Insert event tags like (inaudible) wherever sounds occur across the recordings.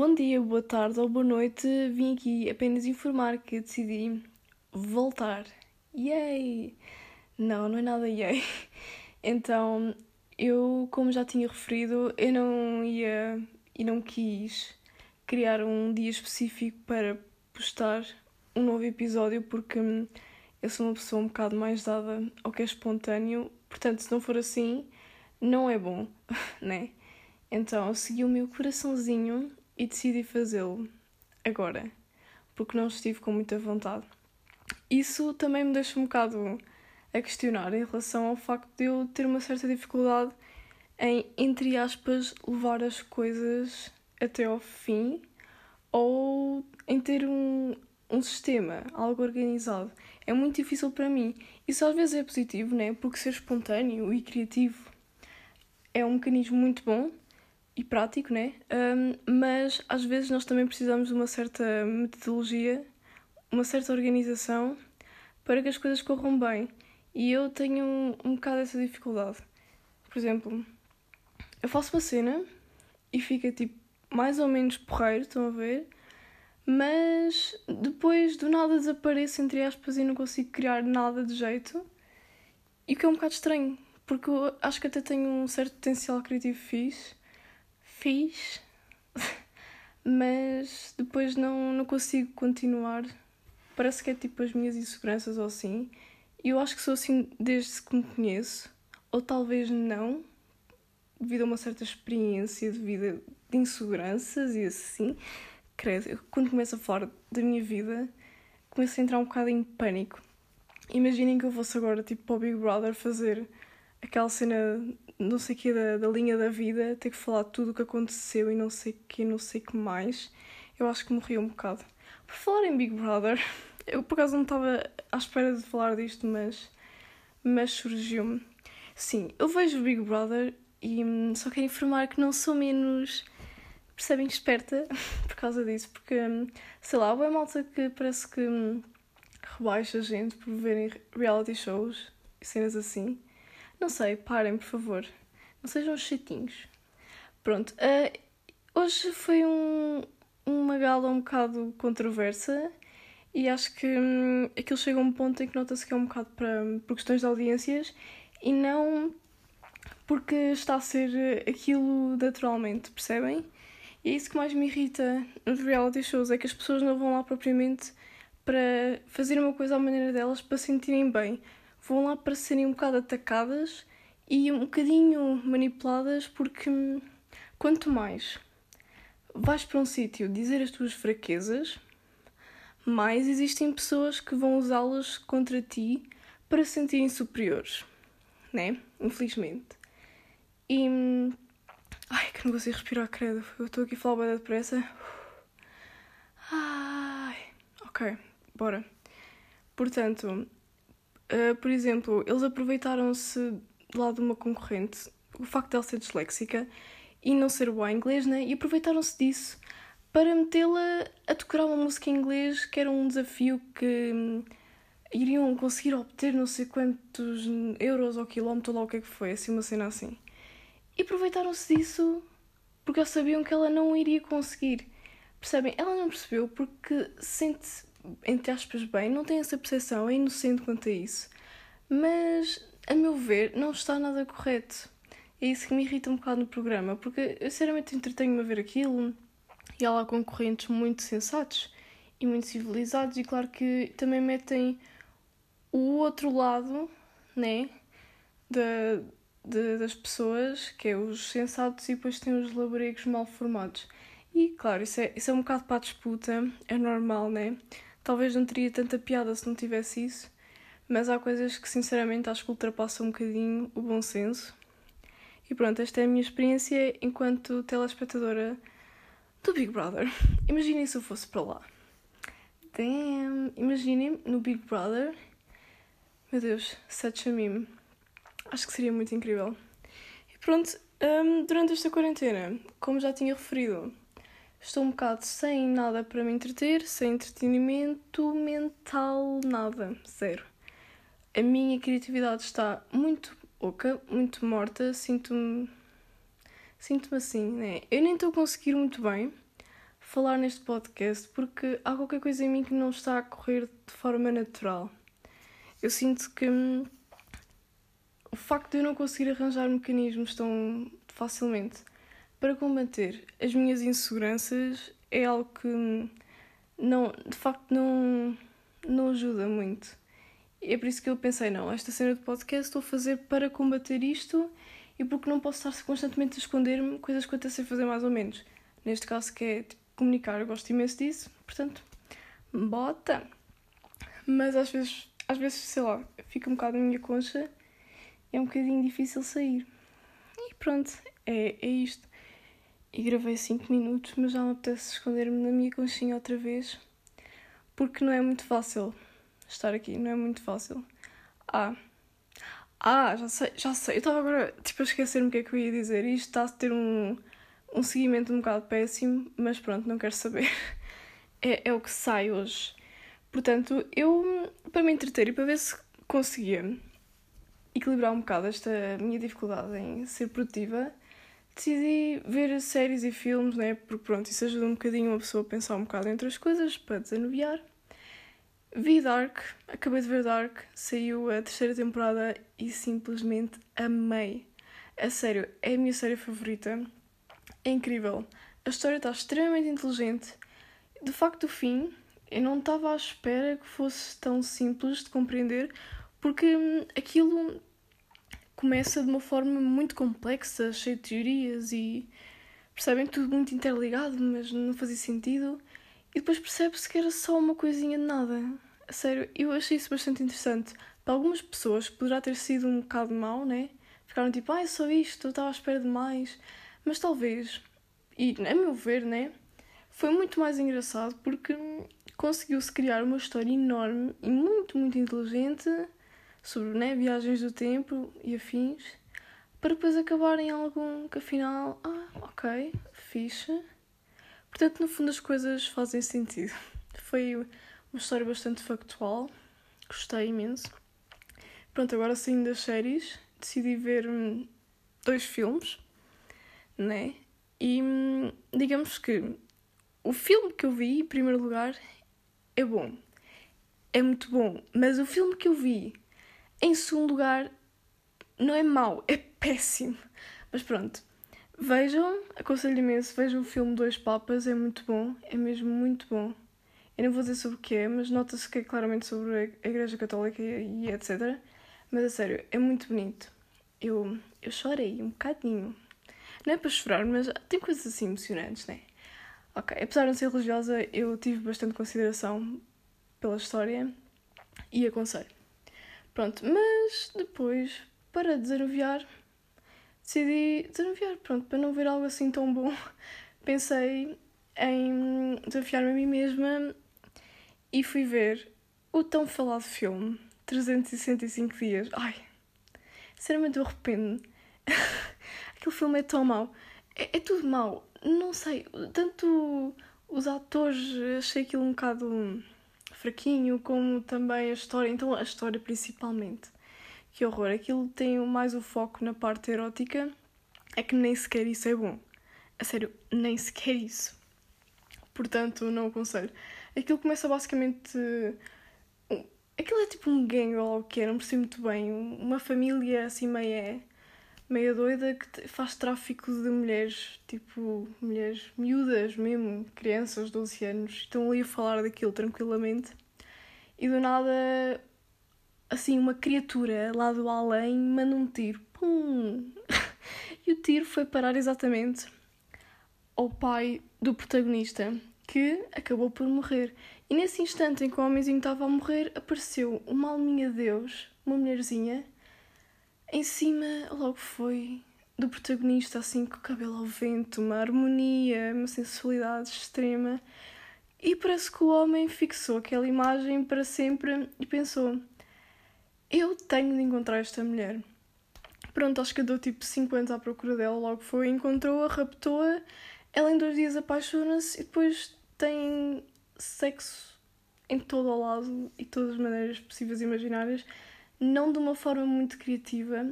Bom dia, boa tarde ou boa noite. Vim aqui apenas informar que decidi voltar. Yay! Não, não é nada yay. (laughs) Então, eu, como já tinha referido, eu não ia e não quis criar um dia específico para postar um novo episódio porque eu sou uma pessoa um bocado mais dada ao que é espontâneo. Portanto, se não for assim, não é bom, (laughs) né? Então, segui o meu coraçãozinho e decidi fazê-lo agora, porque não estive com muita vontade. Isso também me deixa um bocado a questionar em relação ao facto de eu ter uma certa dificuldade em, entre aspas, levar as coisas até ao fim ou em ter um, um sistema, algo organizado. É muito difícil para mim. Isso às vezes é positivo, né? Porque ser espontâneo e criativo é um mecanismo muito bom e prático, né? Um, mas às vezes nós também precisamos de uma certa metodologia, uma certa organização para que as coisas corram bem. E eu tenho um, um bocado essa dificuldade. Por exemplo, eu faço uma cena e fica tipo mais ou menos porreiro, estão a ver? Mas depois do nada desapareço, entre aspas, e não consigo criar nada de jeito. E o que é um bocado estranho, porque eu acho que até tenho um certo potencial criativo fixe fiz, mas depois não, não consigo continuar. Parece que é tipo as minhas inseguranças ou assim. Eu acho que sou assim desde que me conheço, ou talvez não, devido a uma certa experiência de vida de inseguranças e assim. Quando começo a falar da minha vida, começo a entrar um bocado em pânico. Imaginem que eu fosse agora, tipo, para o Big Brother fazer aquela cena não sei que da, da linha da vida, ter que falar tudo o que aconteceu e não sei que, não sei que mais, eu acho que morri um bocado. Por falar em Big Brother, (laughs) eu por acaso não estava à espera de falar disto, mas, mas surgiu-me. Sim, eu vejo Big Brother e hum, só quero informar que não sou menos, percebem, esperta (laughs) por causa disso, porque, hum, sei lá, é malta que parece que hum, rebaixa a gente por verem reality shows e cenas assim. Não sei, parem, por favor. Não sejam chatinhos. Pronto, uh, hoje foi um, uma gala um bocado controversa e acho que hum, aquilo chega a um ponto em que nota-se que é um bocado para, por questões de audiências e não porque está a ser aquilo naturalmente, percebem? E é isso que mais me irrita nos reality shows, é que as pessoas não vão lá propriamente para fazer uma coisa à maneira delas para se sentirem bem vão lá para serem um bocado atacadas e um bocadinho manipuladas, porque hum, quanto mais vais para um sítio dizer as tuas fraquezas, mais existem pessoas que vão usá-las contra ti para se sentirem superiores, né? Infelizmente. E. Hum, ai, que não consigo respirar, credo. Eu estou aqui a falar bem depressa. Ai. Ok, bora. Portanto, Uh, por exemplo, eles aproveitaram-se lá de uma concorrente, o facto de ela ser disléxica e não ser boa em inglês, né? E aproveitaram-se disso para metê-la a tocar uma música em inglês, que era um desafio que hum, iriam conseguir obter não sei quantos euros ao quilómetro, lá o que é que foi, assim, uma cena assim. E aproveitaram-se disso porque eles sabiam que ela não iria conseguir. Percebem? Ela não percebeu porque sente entre aspas, bem, não tem essa percepção, é inocente quanto a isso. Mas, a meu ver, não está nada correto. É isso que me irrita um bocado no programa, porque eu sinceramente entretenho-me a ver aquilo e há lá concorrentes muito sensatos e muito civilizados, e claro que também metem o outro lado, né, da, de, das pessoas, que é os sensatos, e depois tem os labaregos mal formados. E claro, isso é, isso é um bocado para a disputa, é normal, né? Talvez não teria tanta piada se não tivesse isso, mas há coisas que sinceramente acho que ultrapassam um bocadinho o bom senso. E pronto, esta é a minha experiência enquanto telespectadora do Big Brother. (laughs) Imaginem se eu fosse para lá. Damn! Imaginem no Big Brother. Meu Deus, such a meme. Acho que seria muito incrível. E pronto, um, durante esta quarentena, como já tinha referido, Estou um bocado sem nada para me entreter, sem entretenimento mental, nada, zero. A minha criatividade está muito oca, muito morta, sinto-me. Sinto-me assim, né? Eu nem estou a conseguir muito bem falar neste podcast porque há qualquer coisa em mim que não está a correr de forma natural. Eu sinto que hum, o facto de eu não conseguir arranjar mecanismos tão facilmente para combater as minhas inseguranças é algo que hum, não, de facto não, não ajuda muito. É por isso que eu pensei, não, esta cena de podcast estou a fazer para combater isto e porque não posso estar constantemente a esconder-me coisas que eu até sei fazer mais ou menos. Neste caso que é tipo, comunicar, eu gosto imenso disso, portanto, bota! Mas às vezes, às vezes, sei lá, fica um bocado na minha concha é um bocadinho difícil sair. E pronto, é, é isto. E gravei 5 minutos, mas já me apetece esconder-me na minha conchinha outra vez, porque não é muito fácil estar aqui, não é muito fácil. Ah, ah, já sei, já sei. Eu estava agora tipo, a esquecer-me o que é que eu ia dizer. E isto está a ter um, um seguimento um bocado péssimo, mas pronto, não quero saber. (laughs) É, é o que sai hoje. Portanto, eu, para me entreter e para ver se conseguia equilibrar um bocado esta minha dificuldade em ser produtiva, decidi ver séries e filmes, né? Porque pronto, isso ajuda um bocadinho uma pessoa a pensar um bocado entre as coisas para desanuviar. Vi Dark, acabei de ver Dark, saiu a terceira temporada e simplesmente amei. A sério, é a minha série favorita. É incrível. A história está extremamente inteligente. De facto, o fim, eu não estava à espera que fosse tão simples de compreender, porque hum, aquilo começa de uma forma muito complexa, cheia de teorias e percebem tudo muito interligado, mas não fazia sentido. E depois percebe-se que era só uma coisinha de nada. A sério, eu achei isso bastante interessante. Para algumas pessoas poderá ter sido um bocado mau, né? Ficaram tipo, ah, é só isto, eu estava à espera de mais. Mas talvez, e a meu ver, né? Foi muito mais engraçado porque conseguiu-se criar uma história enorme e muito, muito inteligente sobre né, viagens do tempo e afins, para depois acabar em algo que afinal, ah, ok, fixe. Portanto, no fundo, as coisas fazem sentido. (laughs) Foi uma história bastante factual, gostei imenso. Pronto, agora saindo das séries, decidi ver hum, dois filmes, né? E hum, digamos que o filme que eu vi, em primeiro lugar, é bom. É muito bom. Mas o filme que eu vi, em segundo lugar, não é mau, é péssimo. Mas pronto, Vejam, aconselho imenso, vejam o filme Dois Papas, é muito bom, é mesmo muito bom. Eu não vou dizer sobre o que é, mas nota-se que é claramente sobre a Igreja Católica e, etc. Mas a sério, é muito bonito. Eu, eu chorei um bocadinho. Não é para chorar, mas tem coisas assim emocionantes, né? Ok, apesar de não ser religiosa, eu tive bastante consideração pela história e aconselho. Pronto, mas depois, para desanuviar, decidi desanuviar, pronto, para não ver algo assim tão bom. (laughs) Pensei em desafiar-me a mim mesma e fui ver o tão falado filme 365 Dias. Ai, sinceramente eu arrependo. (laughs) Aquele filme é tão mau. É, é tudo mau. Não sei, tanto os atores achei aquilo um bocado fraquinho, como também a história. Então, a história principalmente. Que horror. Aquilo tem mais o foco na parte erótica. É que nem sequer isso é bom. A sério, nem sequer isso. Portanto, não aconselho. Aquilo começa basicamente. Aquilo é tipo um gangue ou o que é, não percebo muito bem. Uma família assim meia, meia doida que faz tráfico de mulheres, tipo mulheres miúdas mesmo, crianças, 12 anos. Estão ali a falar daquilo tranquilamente. E do nada assim, uma criatura lá do além manda um tiro. Pum! (laughs) e o tiro foi parar exatamente ao pai do protagonista, que acabou por morrer. E nesse instante em que o homenzinho estava a morrer, apareceu uma alminha de Deus, uma mulherzinha, em cima, logo foi, do protagonista, assim, com o cabelo ao vento, uma harmonia, uma sensualidade extrema. E parece que o homem fixou aquela imagem para sempre e pensou: eu tenho de encontrar esta mulher. Pronto, acho que deu tipo 5 anos à procura dela, logo foi, encontrou-a, raptou-a, ela em dois dias apaixona-se e depois tem sexo em todo o lado e todas as maneiras possíveis e imaginárias, não de uma forma muito criativa,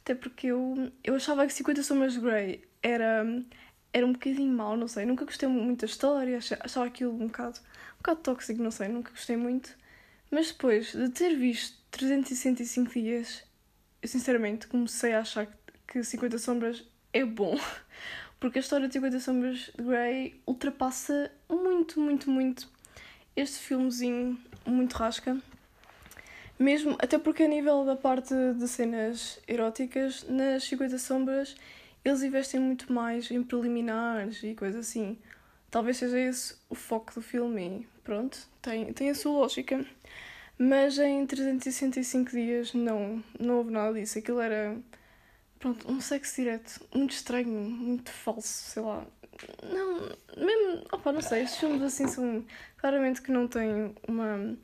até porque eu, eu achava que 50 Sombras de Grey era era um bocadinho mau, não sei. Nunca gostei muito da história, achava aquilo um bocado, um bocado tóxico, não sei. Nunca gostei muito. Mas depois de ter visto 365 dias, eu sinceramente comecei a achar que 50 Sombras é bom. (laughs) Porque a história de 50 Sombras de Grey ultrapassa muito, muito, muito este filmezinho muito rasca. Mesmo, até porque a nível da parte de cenas eróticas, nas 50 Sombras eles investem muito mais em preliminares e coisas assim. Talvez seja esse o foco do filme e pronto, tem, tem a sua lógica. Mas em 365 dias não, não houve nada disso. Aquilo era, pronto, um sexo direto muito estranho, muito falso, sei lá. Não, mesmo, opa, não sei, estes filmes assim são claramente que não têm uma,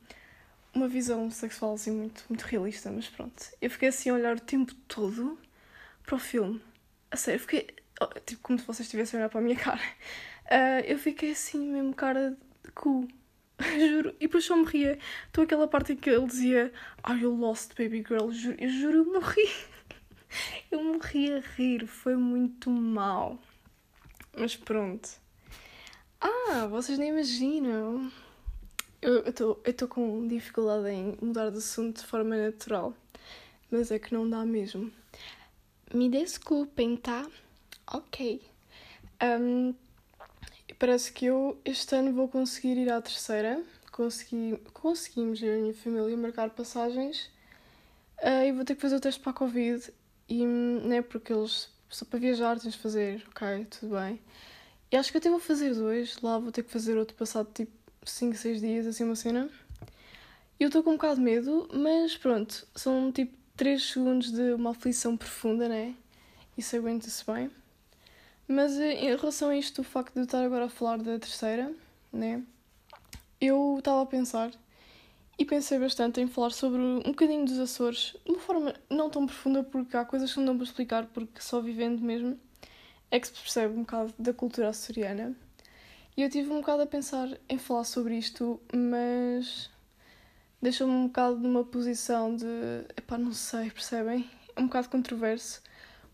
uma visão sexual assim muito, muito realista, mas pronto. Eu fiquei assim a olhar o tempo todo para o filme a sério, fiquei. Oh, tipo, como se vocês estivessem a olhar para a minha cara. Uh, eu fiquei assim, mesmo cara de cu. (laughs) juro. E depois só me ria. Então aquela parte em que ele dizia Are you lost, baby girl? Juro, eu juro, eu morri. (laughs) eu morri a rir. Foi muito mal. Mas pronto. Ah, vocês nem imaginam. Eu estou com dificuldade em mudar de assunto de forma natural. Mas é que não dá mesmo. Me desculpem, tá? Ok. Um, parece que eu este ano vou conseguir ir à terceira. Consegui, conseguimos, eu e a minha família, marcar passagens. Uh, e vou ter que fazer o teste para a Covid. E, né, porque eles, só para viajar, tens de fazer. Ok, tudo bem. E acho que até vou fazer dois. Lá vou ter que fazer outro passado tipo 5, 6 dias, assim uma cena. Eu estou com um bocado de medo, mas pronto, são tipo 3 segundos de uma aflição profunda, né? Isso aguenta-se bem. Mas eh, em relação a isto, o facto de eu estar agora a falar da terceira, né? Eu estava a pensar e pensei bastante em falar sobre um bocadinho dos Açores, de uma forma não tão profunda, porque há coisas que não dão para explicar, porque só vivendo mesmo é que se percebe um bocado da cultura açoriana. E eu tive um bocado a pensar em falar sobre isto, mas deixou-me um bocado numa posição de. Epá, não sei, percebem? É um bocado controverso,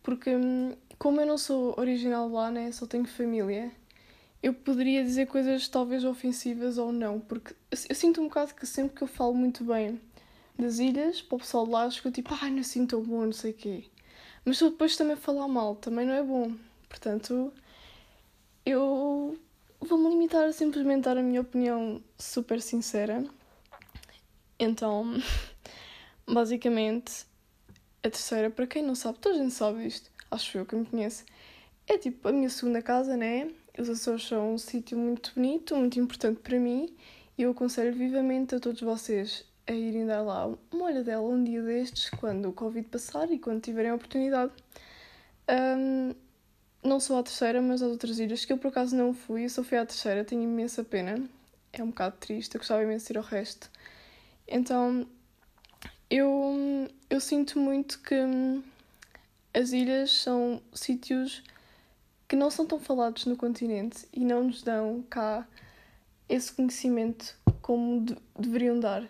porque hum, como eu não sou original lá, né? Só tenho família, eu poderia dizer coisas talvez ofensivas ou não, porque eu, sinto um bocado que sempre que eu falo muito bem das ilhas, para o pessoal de lá, acho que eu tipo, ai, não sinto tão bom, não sei o quê. Mas depois também falar mal, também não é bom. Portanto, eu vou-me limitar a simplesmente dar a minha opinião super sincera então, (laughs) basicamente, a terceira, para quem não sabe, toda a gente sabe isto, acho eu que me conhece, é tipo a minha segunda casa, né? Os Açores são um sítio muito bonito, muito importante para mim e eu aconselho vivamente a todos vocês a irem dar lá uma olhadela um dia destes, quando o Covid passar e quando tiverem a oportunidade. Um, não só à terceira, mas às outras ilhas, que eu por acaso não fui, só fui à terceira, tenho imensa pena. É um bocado triste, eu gostava imenso de ir ao resto. Então eu, eu sinto muito que as ilhas são sítios que não são tão falados no continente e não nos dão cá esse conhecimento como de, deveriam dar.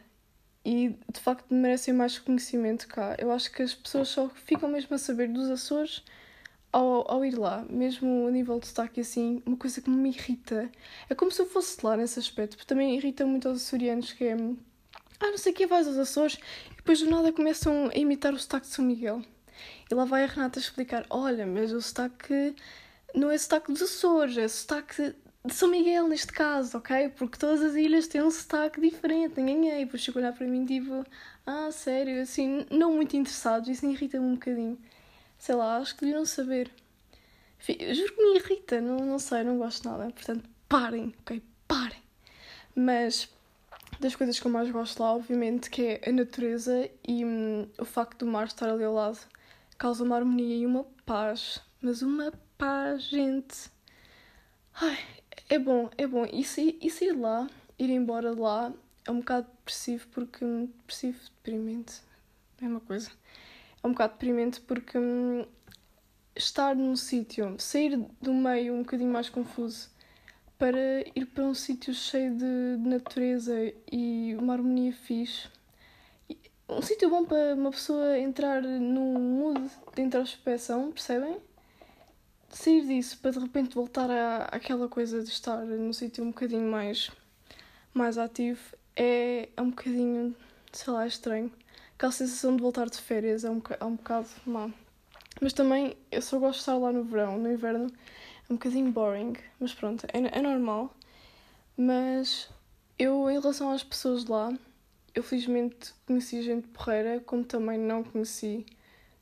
E de facto merecem mais conhecimento cá. Eu acho que as pessoas só ficam mesmo a saber dos Açores ao, ao ir lá, mesmo a nível de destaque assim, uma coisa que me irrita. É como se eu fosse lá nesse aspecto, porque também irrita muito aos açorianos, que é ah, não sei o que, vais aos Açores, e depois do nada começam a imitar o sotaque de São Miguel. E lá vai a Renata explicar: olha, mas o sotaque não é sotaque dos Açores, é sotaque de São Miguel neste caso, ok? Porque todas as ilhas têm um sotaque diferente, ninguém é. E depois chego a olhar para mim tipo: ah, sério, assim, não muito interessados, isso me irrita-me um bocadinho. Sei lá, acho que deviam saber. Enfim, juro que me irrita, não, não sei, não gosto nada. Portanto, parem, ok? Parem. Mas das coisas que eu mais gosto lá, obviamente, que é a natureza e hum, o facto do mar estar ali ao lado. Causa uma harmonia e uma paz. Mas uma paz, gente. Ai, é bom, é bom. E, se, e sair lá, ir embora de lá, é um bocado depressivo porque. Hum, depressivo, deprimente. É uma coisa. É um bocado deprimente porque hum, estar num sítio, sair do meio um bocadinho mais confuso para ir para um sítio cheio de, de natureza e uma harmonia fixe. Um sítio bom para uma pessoa entrar num mood de introspeção, percebem? sair disso para de repente voltar à, àquela coisa de estar num sítio um bocadinho mais, mais ativo é, é um bocadinho, sei lá, estranho. Aquela sensação de voltar de férias é um, é um bocado má. Mas também eu só gosto de estar lá no verão, no inverno é um bocadinho boring, mas pronto, é, é normal. Mas eu, em relação às pessoas lá, eu felizmente conheci gente porreira, como também não conheci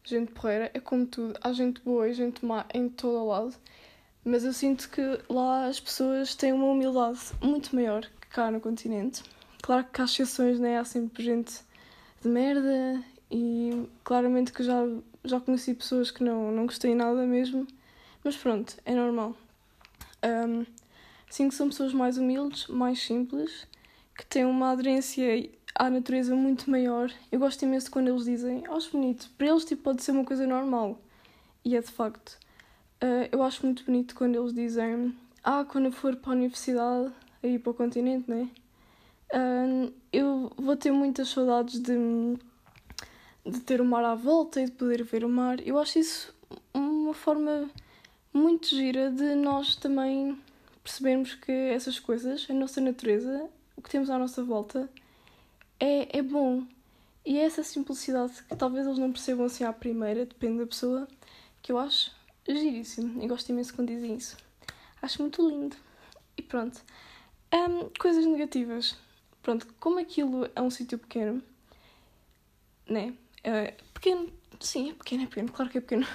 gente porreira. É como tudo, há gente boa e gente má em todo o lado. Mas eu sinto que lá as pessoas têm uma humildade muito maior que cá no continente. Claro que há exceções, né? há sempre gente de merda e claramente que já, já conheci pessoas que não, não gostei nada mesmo. Mas pronto, é normal. Um, sinto que são pessoas mais humildes, mais simples, que têm uma aderência à natureza muito maior. Eu gosto imenso quando eles dizem, acho bonito. Para eles, tipo, pode ser uma coisa normal. E é de facto. Uh, eu acho muito bonito quando eles dizem, ah, quando eu for para a universidade, aí para o continente, né? Uh, eu vou ter muitas saudades de, de ter o mar à volta e de poder ver o mar. Eu acho isso uma forma muito gira de nós também percebermos que essas coisas, a nossa natureza, o que temos à nossa volta, é, é bom. E é essa simplicidade que talvez eles não percebam assim à primeira, depende da pessoa, que eu acho giríssimo. E gosto imenso quando dizem isso. Acho muito lindo. E pronto. Um, coisas negativas. Pronto, como aquilo é um sítio pequeno, né? É pequeno, sim, é pequeno, é pequeno, claro que é pequeno.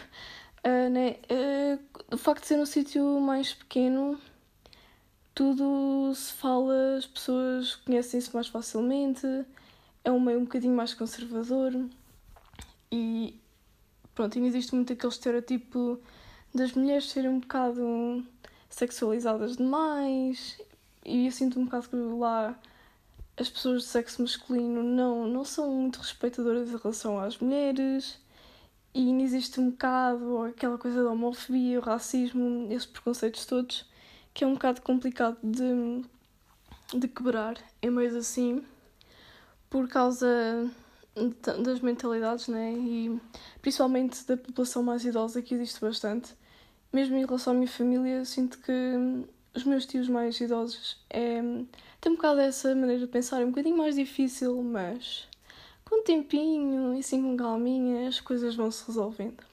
Uh, (laughs) né? Uh, o facto de ser um sítio mais pequeno tudo se fala, as pessoas conhecem-se mais facilmente, é um meio um bocadinho mais conservador e pronto, ainda existe muito aquele estereotipo das mulheres serem um bocado sexualizadas demais e eu sinto um bocado que lá as pessoas de sexo masculino não, não são muito respeitadoras em relação às mulheres e ainda existe um bocado aquela coisa da homofobia, o racismo, esses preconceitos todos que é um bocado complicado de, de quebrar em meios assim, por causa das mentalidades, né? E principalmente da população mais idosa, que existe bastante. Mesmo em relação à minha família, sinto que os meus tios mais idosos é, tem um bocado essa maneira de pensar, é um bocadinho mais difícil, mas com um tempinho e assim com calminha as coisas vão se resolvendo.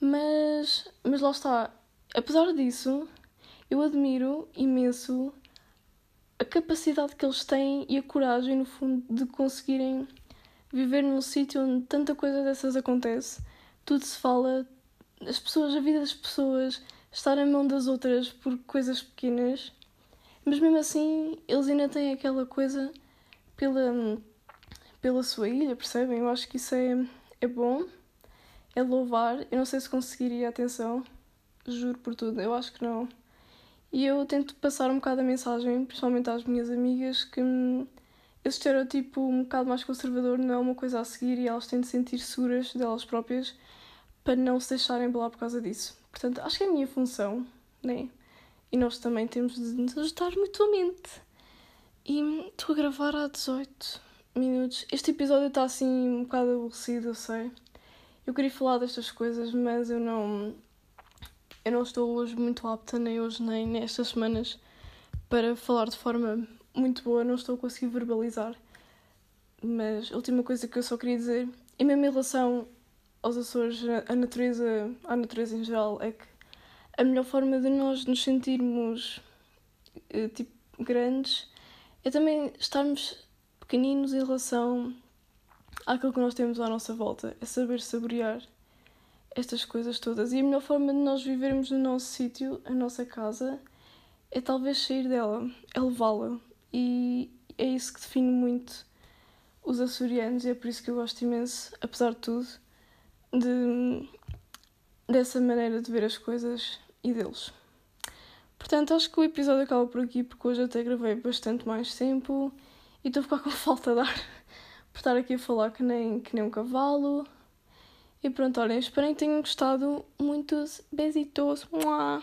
Mas, mas lá está, apesar disso, eu admiro imenso a capacidade que eles têm e a coragem, no fundo, de conseguirem viver num sítio onde tanta coisa dessas acontece, tudo se fala, as pessoas, a vida das pessoas, estar em mão das outras por coisas pequenas, mas mesmo assim eles ainda têm aquela coisa pela, pela sua ilha, percebem? Eu acho que isso é, é bom, é louvar. Eu não sei se conseguiria atenção, juro por tudo, eu acho que não. E eu tento passar um bocado a mensagem, principalmente às minhas amigas, que esse estereotipo um bocado mais conservador não é uma coisa a seguir e elas têm de sentir seguras delas próprias para não se deixarem balar por causa disso. Portanto, acho que é a minha função, né? E nós também temos de nos ajudar mutuamente. E estou a gravar há 18 minutos. Este episódio está assim um bocado aborrecido, eu sei. Eu queria falar destas coisas, mas eu não eu não estou hoje muito apta, nem hoje nem nestas semanas, para falar de forma muito boa, não estou a conseguir verbalizar. Mas a última coisa que eu só queria dizer, e mesmo em relação aos Açores, a natureza, a natureza em geral, é que a melhor forma de nós nos sentirmos eh, tipo grandes é também estarmos pequeninos em relação àquilo que nós temos à nossa volta, é saber saborear estas coisas todas. E a melhor forma de nós vivermos no nosso sítio, a nossa casa, é talvez sair dela, é levá-la. E é isso que define muito os açorianos e é por isso que eu gosto imenso, apesar de tudo, de, dessa maneira de ver as coisas e deles. Portanto, acho que o episódio acaba por aqui porque hoje até gravei bastante mais tempo e estou a ficar (laughs) com falta de ar por estar aqui a falar que nem, que nem um cavalo. E pronto, olhem, espero que tenham gostado. Muitos besitos. Mua.